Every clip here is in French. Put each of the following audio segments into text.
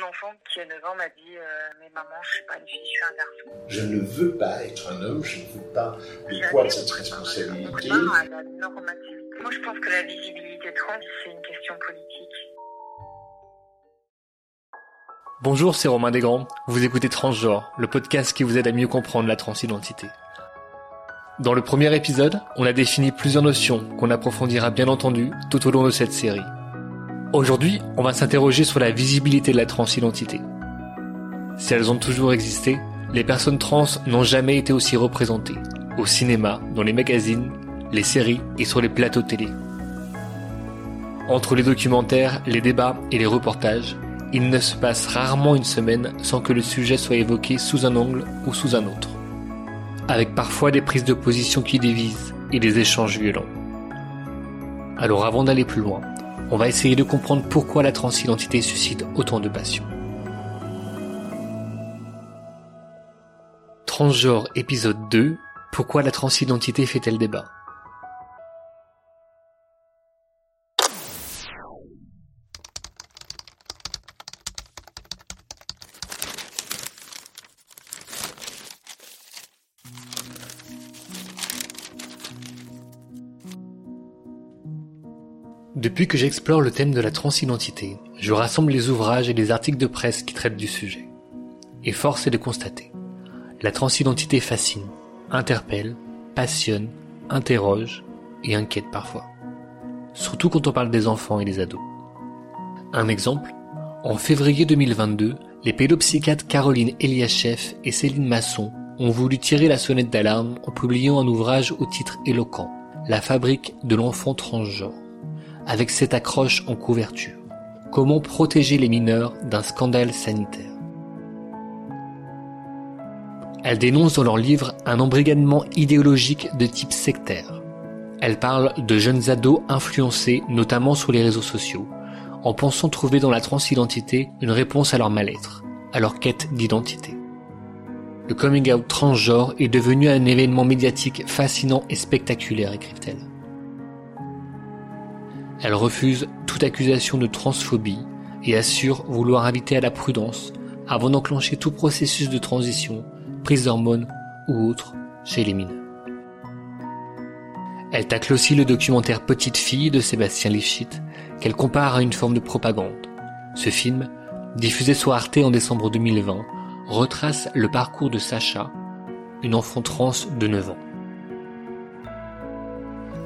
un enfant qui a 9 ans m'a dit euh, Mais maman, je suis pas une fille, je suis un garçon. Je ne veux pas être un homme, je ne veux pas le poids de cette responsabilité. la normativité. Moi, je pense que la visibilité trans, c'est une question politique. Bonjour, c'est Romain Desgrands. Vous écoutez Transgenre, le podcast qui vous aide à mieux comprendre la transidentité. Dans le premier épisode, on a défini plusieurs notions qu'on approfondira bien entendu tout au long de cette série. Aujourd'hui, on va s'interroger sur la visibilité de la transidentité. Si elles ont toujours existé, les personnes trans n'ont jamais été aussi représentées, au cinéma, dans les magazines, les séries et sur les plateaux télé. Entre les documentaires, les débats et les reportages, il ne se passe rarement une semaine sans que le sujet soit évoqué sous un angle ou sous un autre, avec parfois des prises de position qui dévisent et des échanges violents. Alors avant d'aller plus loin, on va essayer de comprendre pourquoi la transidentité suscite autant de passion. Transgenre épisode 2 Pourquoi la transidentité fait-elle débat? Depuis que j'explore le thème de la transidentité, je rassemble les ouvrages et les articles de presse qui traitent du sujet. Et force est de constater. La transidentité fascine, interpelle, passionne, interroge et inquiète parfois. Surtout quand on parle des enfants et des ados. Un exemple, en février 2022, les pédopsychiatres Caroline Eliachev et Céline Masson ont voulu tirer la sonnette d'alarme en publiant un ouvrage au titre éloquent, La fabrique de l'enfant transgenre avec cette accroche en couverture. Comment protéger les mineurs d'un scandale sanitaire? Elles dénoncent dans leur livre un embrigadement idéologique de type sectaire. Elles parlent de jeunes ados influencés notamment sur les réseaux sociaux, en pensant trouver dans la transidentité une réponse à leur mal-être, à leur quête d'identité. Le coming out transgenre est devenu un événement médiatique fascinant et spectaculaire, écrivent-elles. Elle refuse toute accusation de transphobie et assure vouloir inviter à la prudence avant d'enclencher tout processus de transition, prise d'hormones ou autre chez les mineurs. Elle tacle aussi le documentaire Petite fille de Sébastien Lifshitz qu'elle compare à une forme de propagande. Ce film, diffusé sur Arte en décembre 2020, retrace le parcours de Sacha, une enfant trans de 9 ans.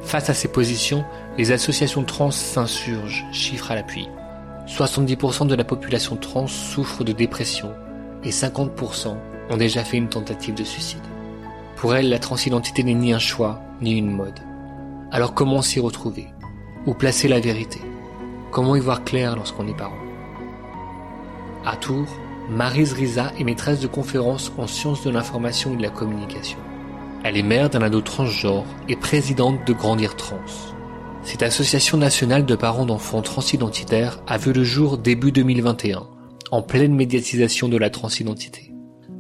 Face à ces positions, les associations trans s'insurgent, chiffres à l'appui. 70% de la population trans souffre de dépression et 50% ont déjà fait une tentative de suicide. Pour elles, la transidentité n'est ni un choix, ni une mode. Alors comment s'y retrouver? Où placer la vérité? Comment y voir clair lorsqu'on est parent? À Tours, Marise Riza est maîtresse de conférences en sciences de l'information et de la communication. Elle est mère d'un ado transgenre et présidente de Grandir Trans. Cette association nationale de parents d'enfants transidentitaires a vu le jour début 2021, en pleine médiatisation de la transidentité.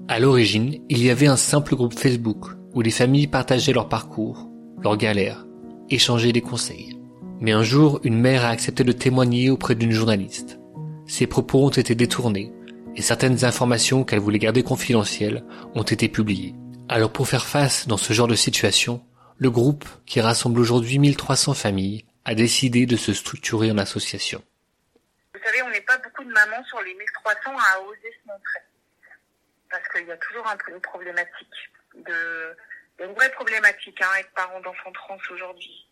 À l'origine, il y avait un simple groupe Facebook où les familles partageaient leur parcours, leurs galères, échangeaient des conseils. Mais un jour, une mère a accepté de témoigner auprès d'une journaliste. Ses propos ont été détournés et certaines informations qu'elle voulait garder confidentielles ont été publiées. Alors pour faire face dans ce genre de situation, le groupe, qui rassemble aujourd'hui 1300 familles, a décidé de se structurer en association. Vous savez, on n'est pas beaucoup de mamans sur les 1300 à oser se montrer. Parce qu'il y a toujours un une problématique. De... Une vraie problématique hein, être parent d'enfants trans aujourd'hui.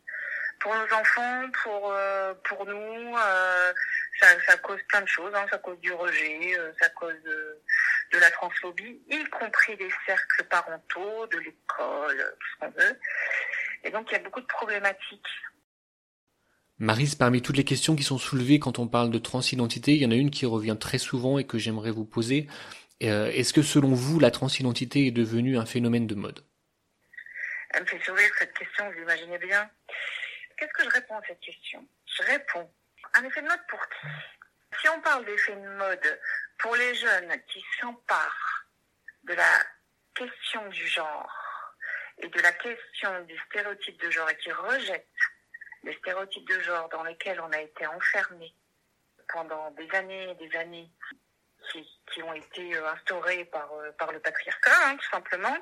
Pour nos enfants, pour, euh, pour nous, euh, ça, ça, cause plein de choses. Hein. Ça cause du rejet, euh, ça cause de la transphobie, y compris des cercles parentaux, de l'école, tout ce qu'on veut. Et donc il y a beaucoup de problématiques. Marise, parmi toutes les questions qui sont soulevées quand on parle de transidentité, il y en a une qui revient très souvent et que j'aimerais vous poser. Euh, est-ce que selon vous, la transidentité est devenue un phénomène de mode? Elle me fait sourire cette question, vous imaginez bien. Qu'est-ce que je réponds à cette question? Je réponds un effet de mode pour qui? Si on parle d'effet de mode pour les jeunes qui s'emparent de la question du genre et de la question du stéréotype de genre et qui rejettent les stéréotypes de genre dans lesquels on a été enfermé pendant des années et des années, qui, ont été instaurées par, par le patriarcat, hein, tout simplement.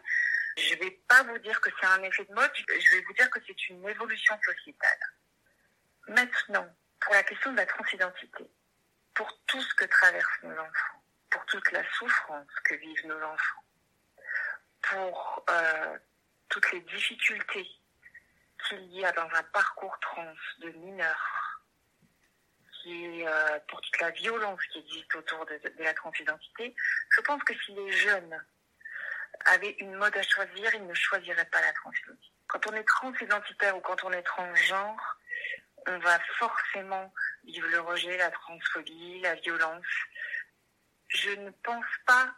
Je ne vais pas vous dire que c'est un effet de mode, je vais vous dire que c'est une évolution sociétale. Maintenant, pour la question de la transidentité, tout ce que traversent nos enfants, pour toute la souffrance que vivent nos enfants, pour euh, toutes les difficultés qu'il y a dans un parcours trans de mineurs, qui euh, pour toute la violence qui existe autour de, de, la transidentité, je pense que si les jeunes avaient une mode à choisir, ils ne choisiraient pas la transidentité. Quand on est transidentitaire ou quand on est transgenre, on va forcément vivre le rejet, la transphobie, la violence. Je ne pense pas,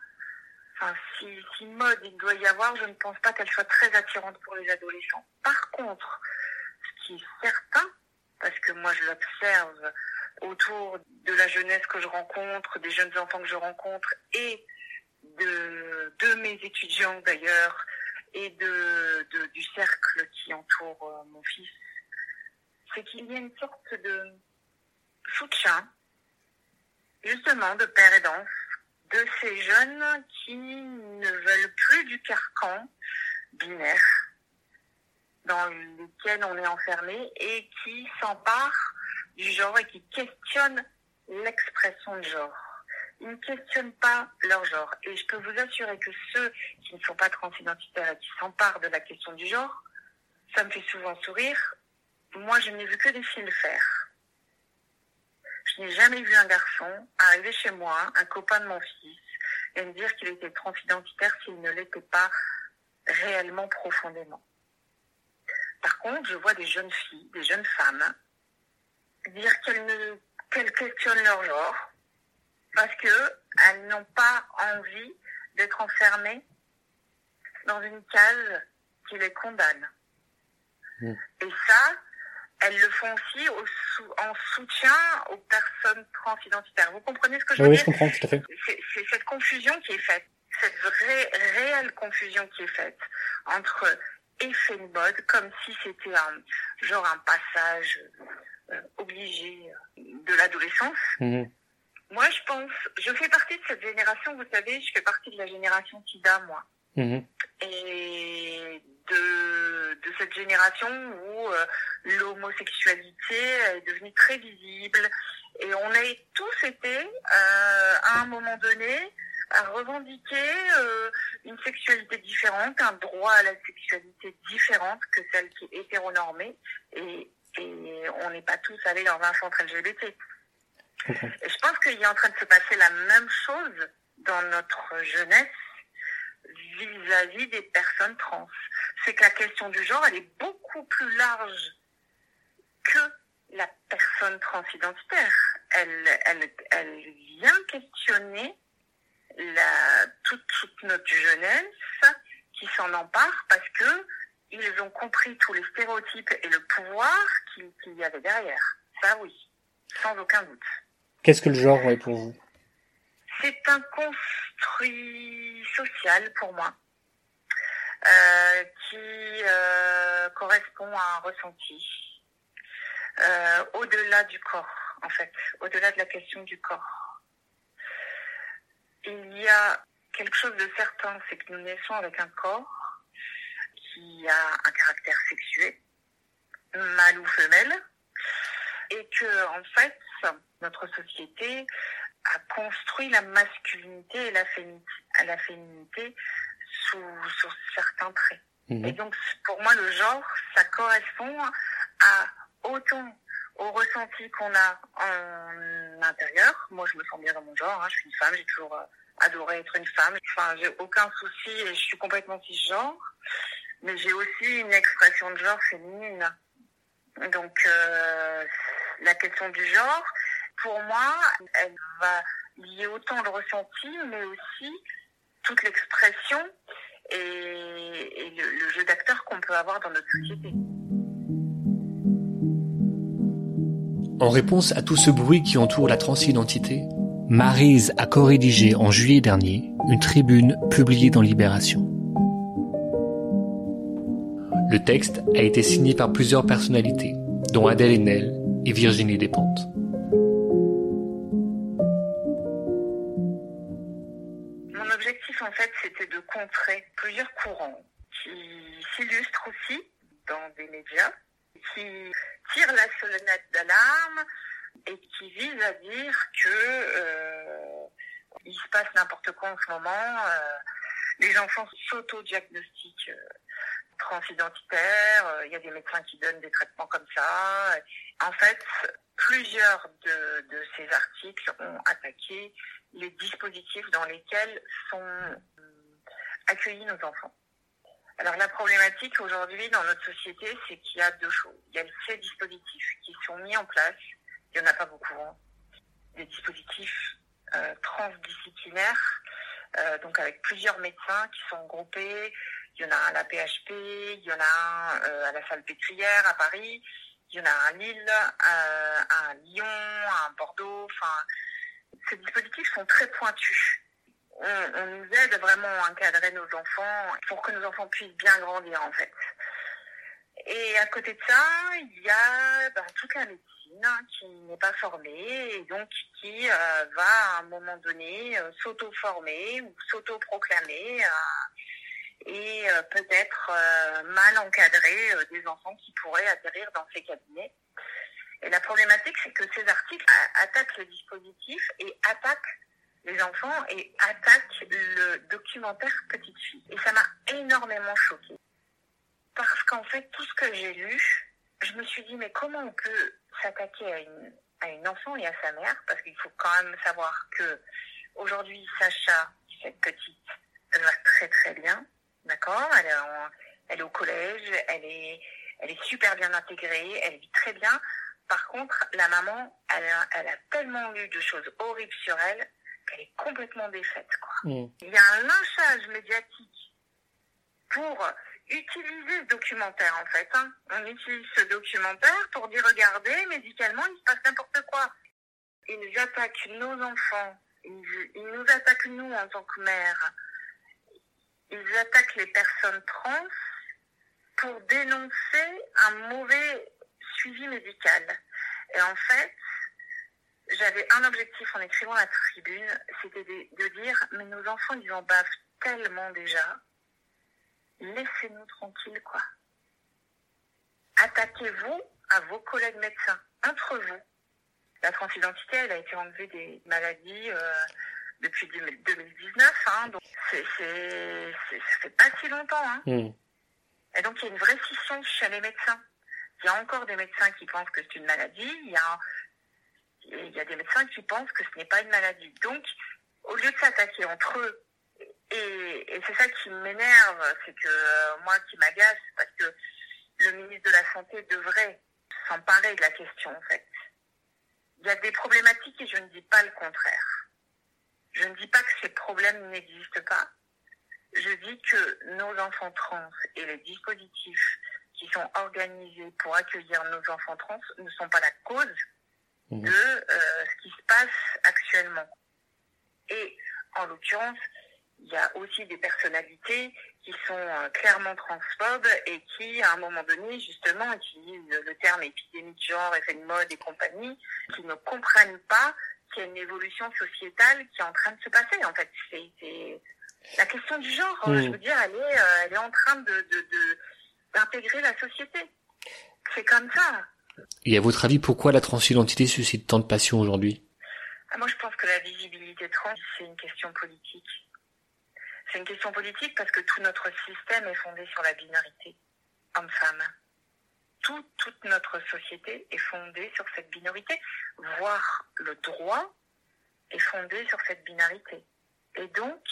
enfin, si, si mode il doit y avoir, je ne pense pas qu'elle soit très attirante pour les adolescents. Par contre, ce qui est certain, parce que moi je l'observe autour de la jeunesse que je rencontre, des jeunes enfants que je rencontre et de, de mes étudiants d'ailleurs et de, de, du cercle qui entoure euh, mon fils c'est qu'il y a une sorte de soutien, justement, de père aidance, de ces jeunes qui ne veulent plus du carcan binaire dans lequel on est enfermé et qui s'emparent du genre et qui questionnent l'expression de genre. Ils ne questionnent pas leur genre. Et je peux vous assurer que ceux qui ne sont pas transidentitaires et qui s'emparent de la question du genre, ça me fait souvent sourire moi, je n'ai vu que des filles le faire. Je n'ai jamais vu un garçon arriver chez moi, un copain de mon fils, et me dire qu'il était transidentitaire s'il ne l'était pas réellement profondément. Par contre, je vois des jeunes filles, des jeunes femmes, dire qu'elles ne qu'elles questionnent leur genre parce qu'elles n'ont pas envie d'être enfermées dans une case qui les condamne. Mmh. Et ça, elles le font aussi au sou en soutien aux personnes transidentitaires. Vous comprenez ce que je veux oui, dire Oui, je comprends tout à fait. C'est cette confusion qui est faite, cette vraie, réelle confusion qui est faite entre effet de mode, comme si c'était un genre un passage euh, obligé de l'adolescence. Mmh. Moi, je pense, je fais partie de cette génération, vous savez, je fais partie de la génération SIDA, moi. Mmh. Et de, de cette génération où euh, l'homosexualité est devenue très visible et on a tous été euh, à un moment donné à revendiquer euh, une sexualité différente, un droit à la sexualité différente que celle qui est hétéronormée et, et on n'est pas tous allés dans un centre LGBT. Et je pense qu'il est en train de se passer la même chose dans notre jeunesse vis-à-vis des personnes trans. C'est que la question du genre, elle est beaucoup plus large que la personne transidentitaire. Elle, elle, elle vient questionner la, toute, toute notre jeunesse qui s'en empare parce que ils ont compris tous les stéréotypes et le pouvoir qu'il qu y avait derrière. Ça, oui, sans aucun doute. Qu'est-ce que le genre est pour vous? C'est un construit social pour moi. Euh, qui euh, correspond à un ressenti euh, au-delà du corps, en fait, au-delà de la question du corps. Il y a quelque chose de certain, c'est que nous naissons avec un corps qui a un caractère sexué, mâle ou femelle, et que, en fait, notre société a construit la masculinité et la, féminité, la féminité sous, sous certains traits. Mmh. Et donc, pour moi, le genre, ça correspond à autant au ressenti qu'on a en intérieur. Moi, je me sens bien dans mon genre. Hein. Je suis une femme. J'ai toujours euh, adoré être une femme. Enfin, j'ai aucun souci et je suis complètement cisgenre. Mais j'ai aussi une expression de genre féminine. Donc, euh, la question du genre, pour moi, elle va lier autant le ressenti, mais aussi toute l'expression et, le jeu d'acteur qu'on peut avoir dans notre société. En réponse à tout ce bruit qui entoure la transidentité, Marise a co-rédigé en juillet dernier une tribune publiée dans Libération. Le texte a été signé par plusieurs personnalités, dont Adèle Haenel et Virginie Despentes. En fait, c'était de contrer plusieurs courants qui s'illustrent aussi dans des médias, qui tirent la sonnette d'alarme et qui visent à dire que euh, il se passe n'importe quoi en ce moment. Euh, les enfants s'auto-diagnostiquent euh, transidentitaires. Il y a des médecins qui donnent des traitements comme ça. En fait, plusieurs de, ces articles ont attaqué les dispositifs dans lesquels sont euh, accueillis nos enfants. Alors la problématique aujourd'hui dans notre société, c'est qu'il y a deux choses. Il y a ces dispositifs qui sont mis en place, il n'y en a pas beaucoup, hein. des dispositifs euh, transdisciplinaires, euh, donc avec plusieurs médecins qui sont groupés. Il y en a un à la PHP, il y en a un à la salle pétrière à Paris, il y en a à Lille, euh, à Lyon, à Bordeaux. Enfin, ces dispositifs sont très pointus. On, nous aide vraiment à encadrer nos enfants pour que nos enfants puissent bien grandir en fait. Et à côté de ça, il y a ben, toute la médecine qui n'est pas formée et donc qui euh, va à un moment donné euh, s'auto-former ou s'auto-proclamer euh, et peut-être mal encadrer des enfants qui pourraient atterrir dans ces cabinets. Et la problématique, c'est que ces articles attaquent le dispositif et attaquent les enfants et attaquent le documentaire Petite Fille. Et ça m'a énormément choquée. Parce qu'en fait, tout ce que j'ai lu, je me suis dit, mais comment on peut s'attaquer à une, à une enfant et à sa mère? Parce qu'il faut quand même savoir que aujourd'hui, Sacha, cette petite, va très très bien, d'accord elle, est en, elle est au collège, elle est, elle est super bien intégrée, elle vit très bien. Par contre, la maman, elle a, elle a tellement lu de choses horribles sur elle qu'elle est complètement défaite. Quoi. Mmh. Il y a un lynchage médiatique pour utiliser ce documentaire en fait. Hein. On utilise ce documentaire pour dire regardez, médicalement, il se passe n'importe quoi. Ils attaquent nos enfants, ils, ils nous attaquent nous en tant que mères, ils attaquent les personnes trans pour dénoncer un mauvais suivi médical. Et en fait, j'avais un objectif en écrivant la tribune, c'était de, dire, mais nos enfants, ils en bavent tellement déjà. Laissez-nous tranquilles, quoi. Attaquez-vous à vos collègues médecins, entre vous. La transidentité, elle a été enlevée des maladies euh, depuis 2019, hein, donc c'est, c'est, c'est, ça fait pas si longtemps. Hein. Mm. Et donc, il y a une vraie scission chez les médecins. Il y a encore des médecins qui pensent que c'est une maladie, il y a, il y a des médecins qui pensent que ce n'est pas une maladie. Donc, au lieu de s'attaquer entre eux, et, et c'est ça qui m'énerve, c'est que euh, moi qui m'agace, parce que le ministre de la Santé devrait s'emparer de la question, en fait. Il y a des problématiques et je ne dis pas le contraire. Je ne dis pas que ces problèmes n'existent pas. Je dis que nos enfants trans et les dispositifs qui sont organisés pour accueillir nos enfants trans ne sont pas la cause de euh, ce qui se passe actuellement. Et en l'occurrence, il y a aussi des personnalités qui sont euh, clairement transphobes et qui, à un moment donné, justement, utilisent le terme épidémie de genre, effet de mode et compagnie, qui ne comprennent pas qu'il y a une évolution sociétale qui est en train de se passer. En fait, c'est la question du genre. Mmh. Je veux dire, elle est, euh, elle est en train de d'intégrer la société. C'est comme ça. Et à votre avis, pourquoi la transidentité suscite tant de passion aujourd'hui? Ah, Moi, je pense que la visibilité trans, c'est une question politique. C'est une question politique parce que tout notre système est fondé sur la binarité homme-femme. Tout, toute notre société est fondée sur cette binarité, voire le droit est fondé sur cette binarité. Et donc,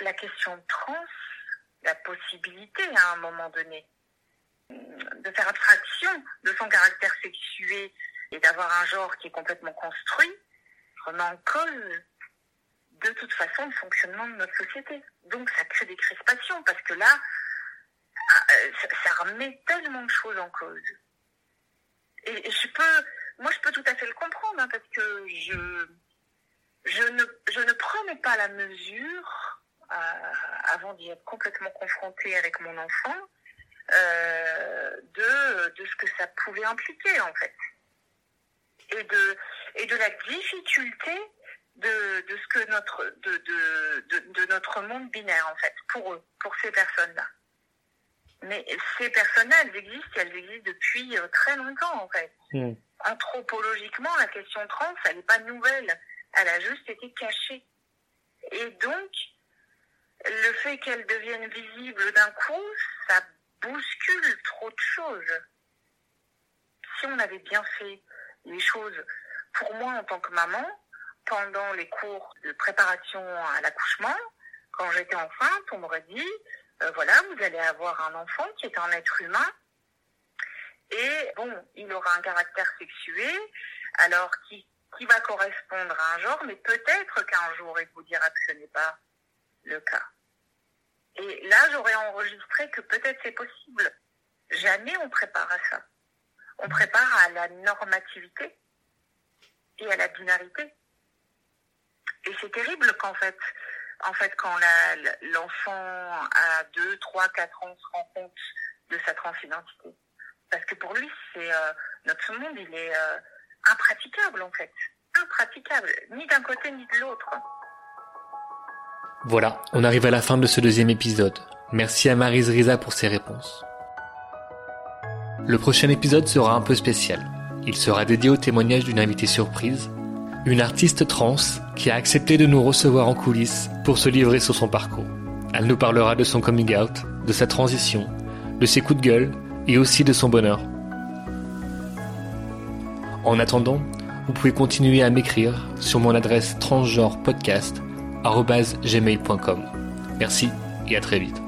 la question trans la possibilité à un moment donné de faire abstraction de son caractère sexué et d'avoir un genre qui est complètement construit remet en cause de toute façon le fonctionnement de notre société. Donc ça crée des crispations parce que là, ça, remet tellement de choses en cause. Et, je peux, moi je peux tout à fait le comprendre hein, parce que je, je ne, je ne prenais pas la mesure euh, avant d'y être complètement confrontée avec mon enfant, euh, de, de ce que ça pouvait impliquer en fait. Et de, et de la difficulté de, de ce que notre de, de, de, de notre monde binaire en fait pour eux, pour ces personnes-là. Mais ces personnes-là, elles existent, elles existent depuis euh, très longtemps en fait. Hmm. Anthropologiquement, la question trans, elle n'est pas nouvelle. Elle a juste été cachée. Et donc, le fait qu'elle devienne visible d'un coup, ça bouscule trop de choses. Si on avait bien fait les choses pour moi en tant que maman, pendant les cours de préparation à l'accouchement, quand j'étais enceinte, on m'aurait dit, euh, voilà, vous allez avoir un enfant qui est un être humain, et bon, il aura un caractère sexué, alors qui, qui va correspondre à un genre, mais peut-être qu'un jour il vous dira que ce n'est pas le cas. Et là, j'aurais enregistré que peut-être c'est possible. Jamais on prépare à ça. On prépare à la normativité et à la binarité. Et c'est terrible qu'en fait, en fait, quand l'enfant a 2, 3, 4 ans se rend compte de sa transidentité. Parce que pour lui, c'est euh, notre monde, il est euh, impraticable en fait. Impraticable, ni d'un côté ni de l'autre. Voilà, on arrive à la fin de ce deuxième épisode. Merci à Marise Riza pour ses réponses. Le prochain épisode sera un peu spécial. Il sera dédié au témoignage d'une invitée surprise, une artiste trans qui a accepté de nous recevoir en coulisses pour se livrer sur son parcours. Elle nous parlera de son coming out, de sa transition, de ses coups de gueule et aussi de son bonheur. En attendant, vous pouvez continuer à m'écrire sur mon adresse transgenrepodcast.gmail.com. Merci et à très vite.